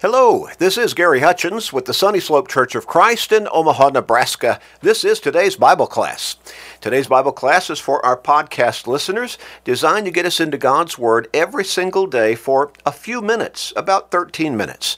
Hello, this is Gary Hutchins with the Sunny Slope Church of Christ in Omaha, Nebraska. This is today's Bible class. Today's Bible class is for our podcast listeners, designed to get us into God's Word every single day for a few minutes, about 13 minutes.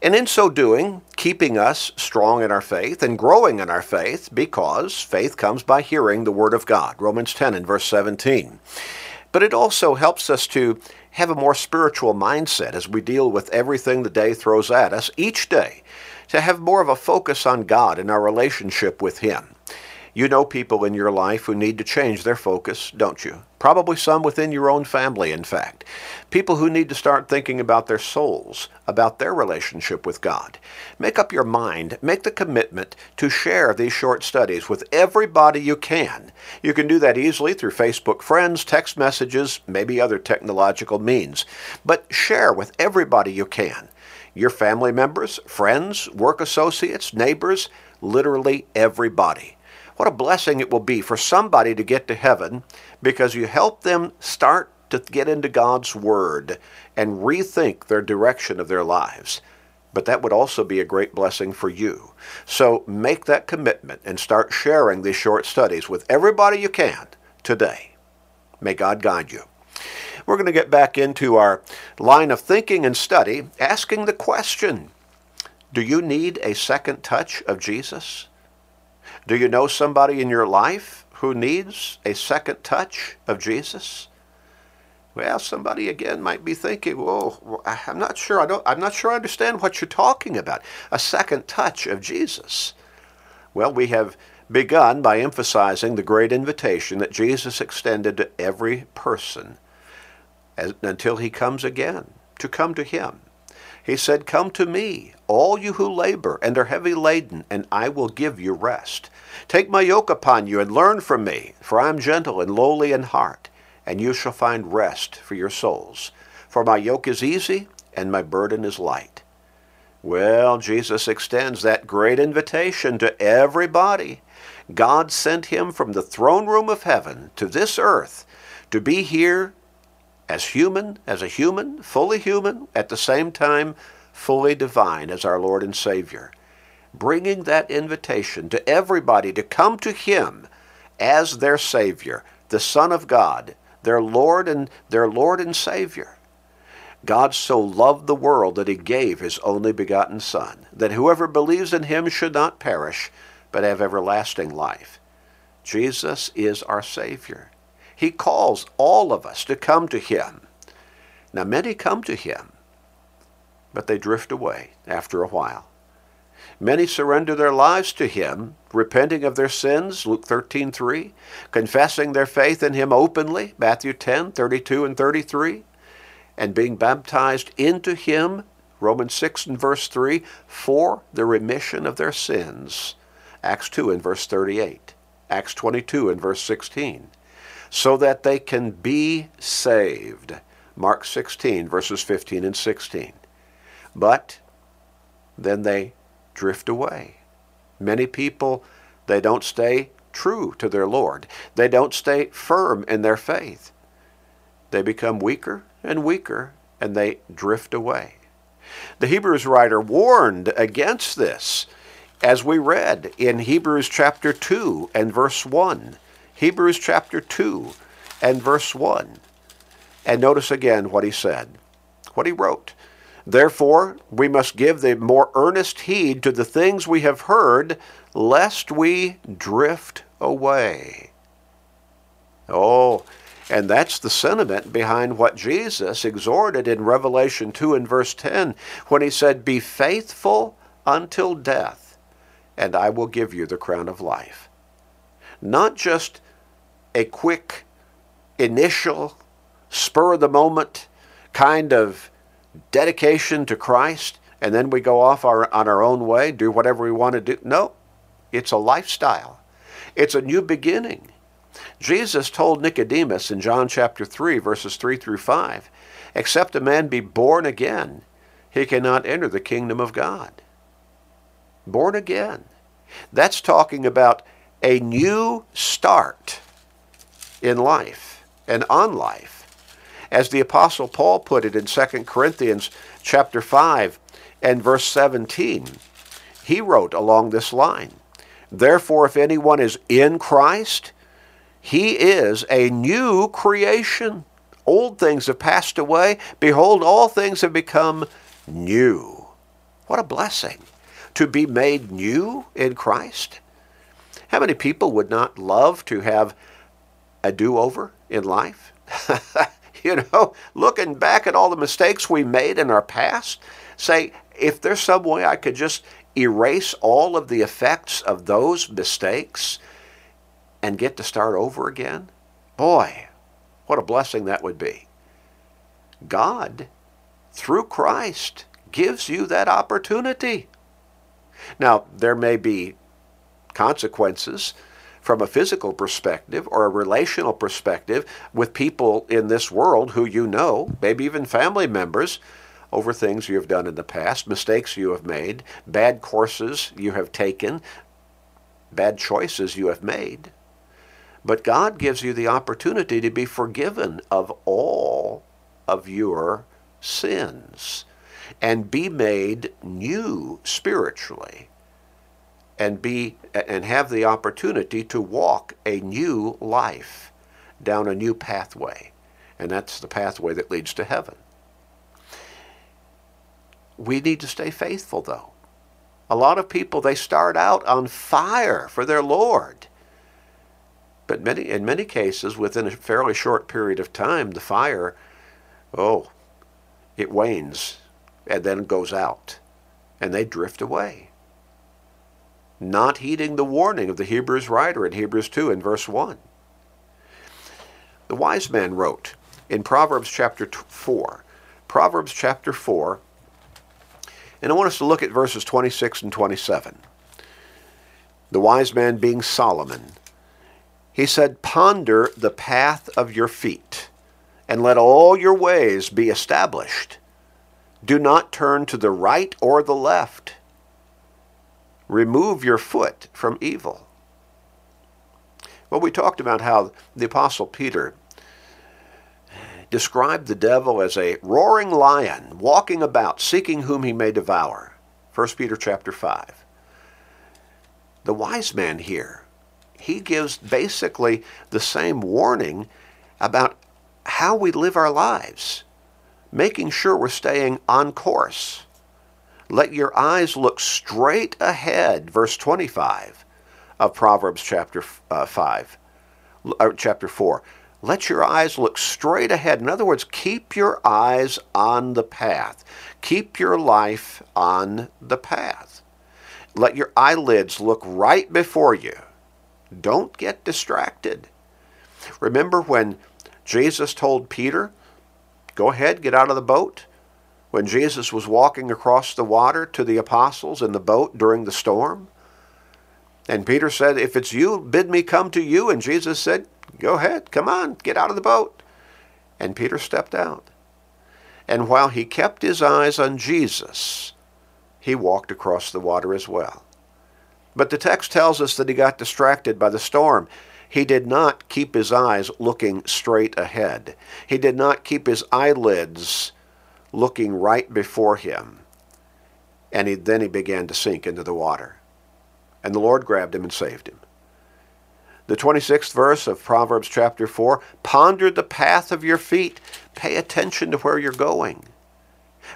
And in so doing, keeping us strong in our faith and growing in our faith because faith comes by hearing the Word of God. Romans 10 and verse 17. But it also helps us to have a more spiritual mindset as we deal with everything the day throws at us each day, to have more of a focus on God and our relationship with Him. You know people in your life who need to change their focus, don't you? Probably some within your own family, in fact. People who need to start thinking about their souls, about their relationship with God. Make up your mind, make the commitment to share these short studies with everybody you can. You can do that easily through Facebook friends, text messages, maybe other technological means. But share with everybody you can. Your family members, friends, work associates, neighbors, literally everybody. What a blessing it will be for somebody to get to heaven because you help them start to get into God's Word and rethink their direction of their lives. But that would also be a great blessing for you. So make that commitment and start sharing these short studies with everybody you can today. May God guide you. We're going to get back into our line of thinking and study, asking the question Do you need a second touch of Jesus? Do you know somebody in your life who needs a second touch of Jesus? Well, somebody again might be thinking, "Whoa, I'm not sure. I don't. I'm not sure I understand what you're talking about. A second touch of Jesus." Well, we have begun by emphasizing the great invitation that Jesus extended to every person as, until he comes again to come to him. He said, Come to me, all you who labor and are heavy laden, and I will give you rest. Take my yoke upon you and learn from me, for I am gentle and lowly in heart, and you shall find rest for your souls. For my yoke is easy and my burden is light. Well, Jesus extends that great invitation to everybody. God sent him from the throne room of heaven to this earth to be here as human, as a human, fully human, at the same time fully divine as our Lord and Savior. Bringing that invitation to everybody to come to Him as their Savior, the Son of God, their Lord and their Lord and Savior. God so loved the world that he gave his only begotten Son, that whoever believes in him should not perish, but have everlasting life. Jesus is our Savior. He calls all of us to come to Him. Now, many come to Him, but they drift away after a while. Many surrender their lives to Him, repenting of their sins, Luke 13:3, confessing their faith in Him openly, Matthew 10:32 and 33, and being baptized into Him, Romans 6 and verse 3, for the remission of their sins, Acts 2 and verse 38, Acts 22 and verse 16 so that they can be saved. Mark 16, verses 15 and 16. But then they drift away. Many people, they don't stay true to their Lord. They don't stay firm in their faith. They become weaker and weaker and they drift away. The Hebrews writer warned against this as we read in Hebrews chapter 2 and verse 1. Hebrews chapter 2 and verse 1. And notice again what he said, what he wrote. Therefore, we must give the more earnest heed to the things we have heard, lest we drift away. Oh, and that's the sentiment behind what Jesus exhorted in Revelation 2 and verse 10 when he said, Be faithful until death, and I will give you the crown of life. Not just a quick, initial, spur of the moment kind of dedication to Christ, and then we go off our, on our own way, do whatever we want to do. No, it's a lifestyle, it's a new beginning. Jesus told Nicodemus in John chapter 3, verses 3 through 5, except a man be born again, he cannot enter the kingdom of God. Born again. That's talking about a new start in life and on life. As the apostle Paul put it in 2 Corinthians chapter 5 And verse 17, he wrote along this line Therefore, if anyone is in Christ, he is a new creation. Old things have passed away. Behold, all things have become new. What a blessing to be made new in Christ. How many people would not love to have a do over in life? you know, looking back at all the mistakes we made in our past, say, if there's some way I could just erase all of the effects of those mistakes and get to start over again, boy, what a blessing that would be. God, through Christ, gives you that opportunity. Now, there may be consequences from a physical perspective or a relational perspective with people in this world who you know, maybe even family members, over things you have done in the past, mistakes you have made, bad courses you have taken, bad choices you have made. But God gives you the opportunity to be forgiven of all of your sins and be made new spiritually and be and have the opportunity to walk a new life down a new pathway. And that's the pathway that leads to heaven. We need to stay faithful though. A lot of people they start out on fire for their lord. But many in many cases within a fairly short period of time the fire oh it wanes and then goes out, and they drift away, not heeding the warning of the Hebrews writer in Hebrews 2 and verse 1. The wise man wrote in Proverbs chapter 4, Proverbs chapter 4, and I want us to look at verses 26 and 27. The wise man being Solomon, he said, Ponder the path of your feet, and let all your ways be established. Do not turn to the right or the left. Remove your foot from evil. Well, we talked about how the Apostle Peter described the devil as a roaring lion walking about seeking whom he may devour 1 peter chapter 5 the wise man here he gives basically the same warning about how we live our lives making sure we're staying on course. Let your eyes look straight ahead, verse 25 of Proverbs chapter uh, 5, or chapter 4. Let your eyes look straight ahead. In other words, keep your eyes on the path. Keep your life on the path. Let your eyelids look right before you. Don't get distracted. Remember when Jesus told Peter, Go ahead, get out of the boat. When Jesus was walking across the water to the apostles in the boat during the storm, and Peter said, If it's you, bid me come to you. And Jesus said, Go ahead, come on, get out of the boat. And Peter stepped out. And while he kept his eyes on Jesus, he walked across the water as well. But the text tells us that he got distracted by the storm. He did not keep his eyes looking straight ahead. He did not keep his eyelids looking right before him. And he, then he began to sink into the water. And the Lord grabbed him and saved him. The 26th verse of Proverbs chapter 4 Ponder the path of your feet. Pay attention to where you're going.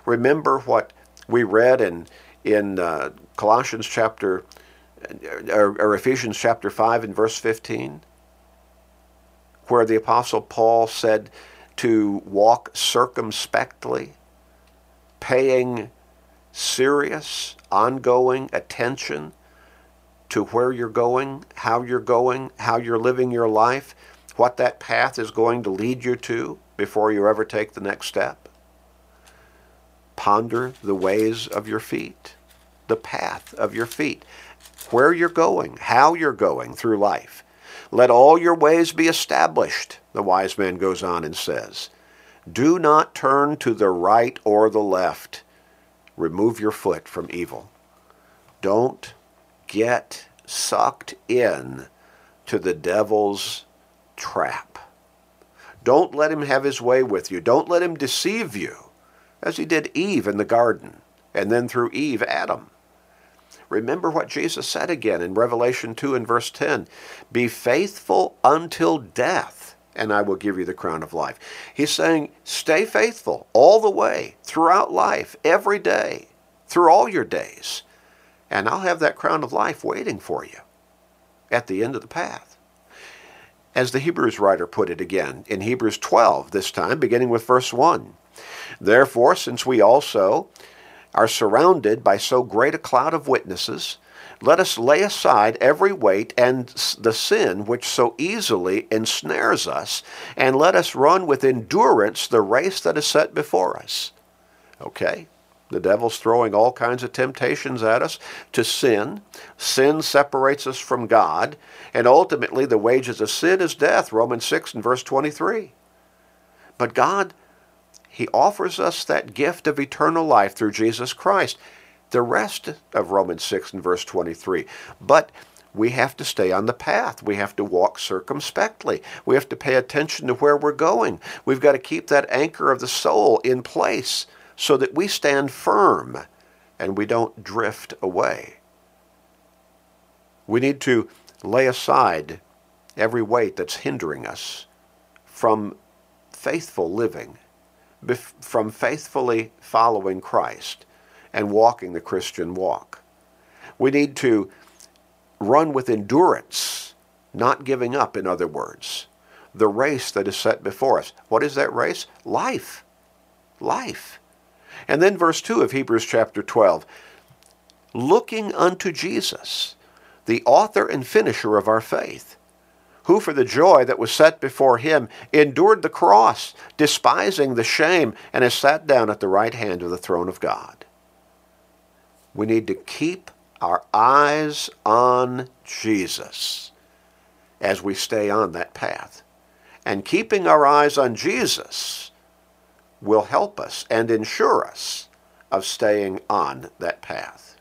Remember what we read in, in uh, Colossians chapter or, or Ephesians chapter 5 and verse 15, where the Apostle Paul said to walk circumspectly, paying serious, ongoing attention to where you're going, how you're going, how you're living your life, what that path is going to lead you to before you ever take the next step. Ponder the ways of your feet, the path of your feet where you're going, how you're going through life. Let all your ways be established, the wise man goes on and says. Do not turn to the right or the left. Remove your foot from evil. Don't get sucked in to the devil's trap. Don't let him have his way with you. Don't let him deceive you, as he did Eve in the garden. and then through Eve, Adam. Remember what Jesus said again in Revelation 2 and verse 10 Be faithful until death, and I will give you the crown of life. He's saying, Stay faithful all the way, throughout life, every day, through all your days, and I'll have that crown of life waiting for you at the end of the path. As the Hebrews writer put it again, in Hebrews 12, this time, beginning with verse 1. Therefore, since we also are surrounded by so great a cloud of witnesses, let us lay aside every weight and the sin which so easily ensnares us, and let us run with endurance the race that is set before us. Okay? The devil's throwing all kinds of temptations at us to sin. Sin separates us from God, and ultimately the wages of sin is death, Romans 6 and verse 23. But God he offers us that gift of eternal life through Jesus Christ. The rest of Romans 6 and verse 23. But we have to stay on the path. We have to walk circumspectly. We have to pay attention to where we're going. We've got to keep that anchor of the soul in place so that we stand firm and we don't drift away. We need to lay aside every weight that's hindering us from faithful living from faithfully following Christ and walking the Christian walk. We need to run with endurance, not giving up, in other words, the race that is set before us. What is that race? Life. Life. And then verse 2 of Hebrews chapter 12 looking unto Jesus, the author and finisher of our faith who for the joy that was set before him endured the cross, despising the shame, and has sat down at the right hand of the throne of God. We need to keep our eyes on Jesus as we stay on that path. And keeping our eyes on Jesus will help us and ensure us of staying on that path.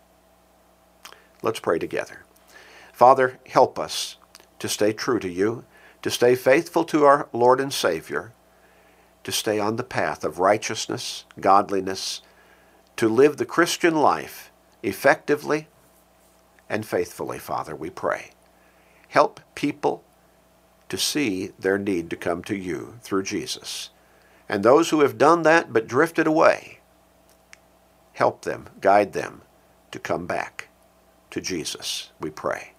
Let's pray together. Father, help us to stay true to you, to stay faithful to our Lord and Savior, to stay on the path of righteousness, godliness, to live the Christian life effectively and faithfully, Father, we pray. Help people to see their need to come to you through Jesus. And those who have done that but drifted away, help them, guide them to come back to Jesus, we pray.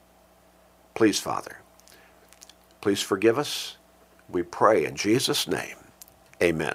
Please, Father, Please forgive us. We pray in Jesus' name. Amen.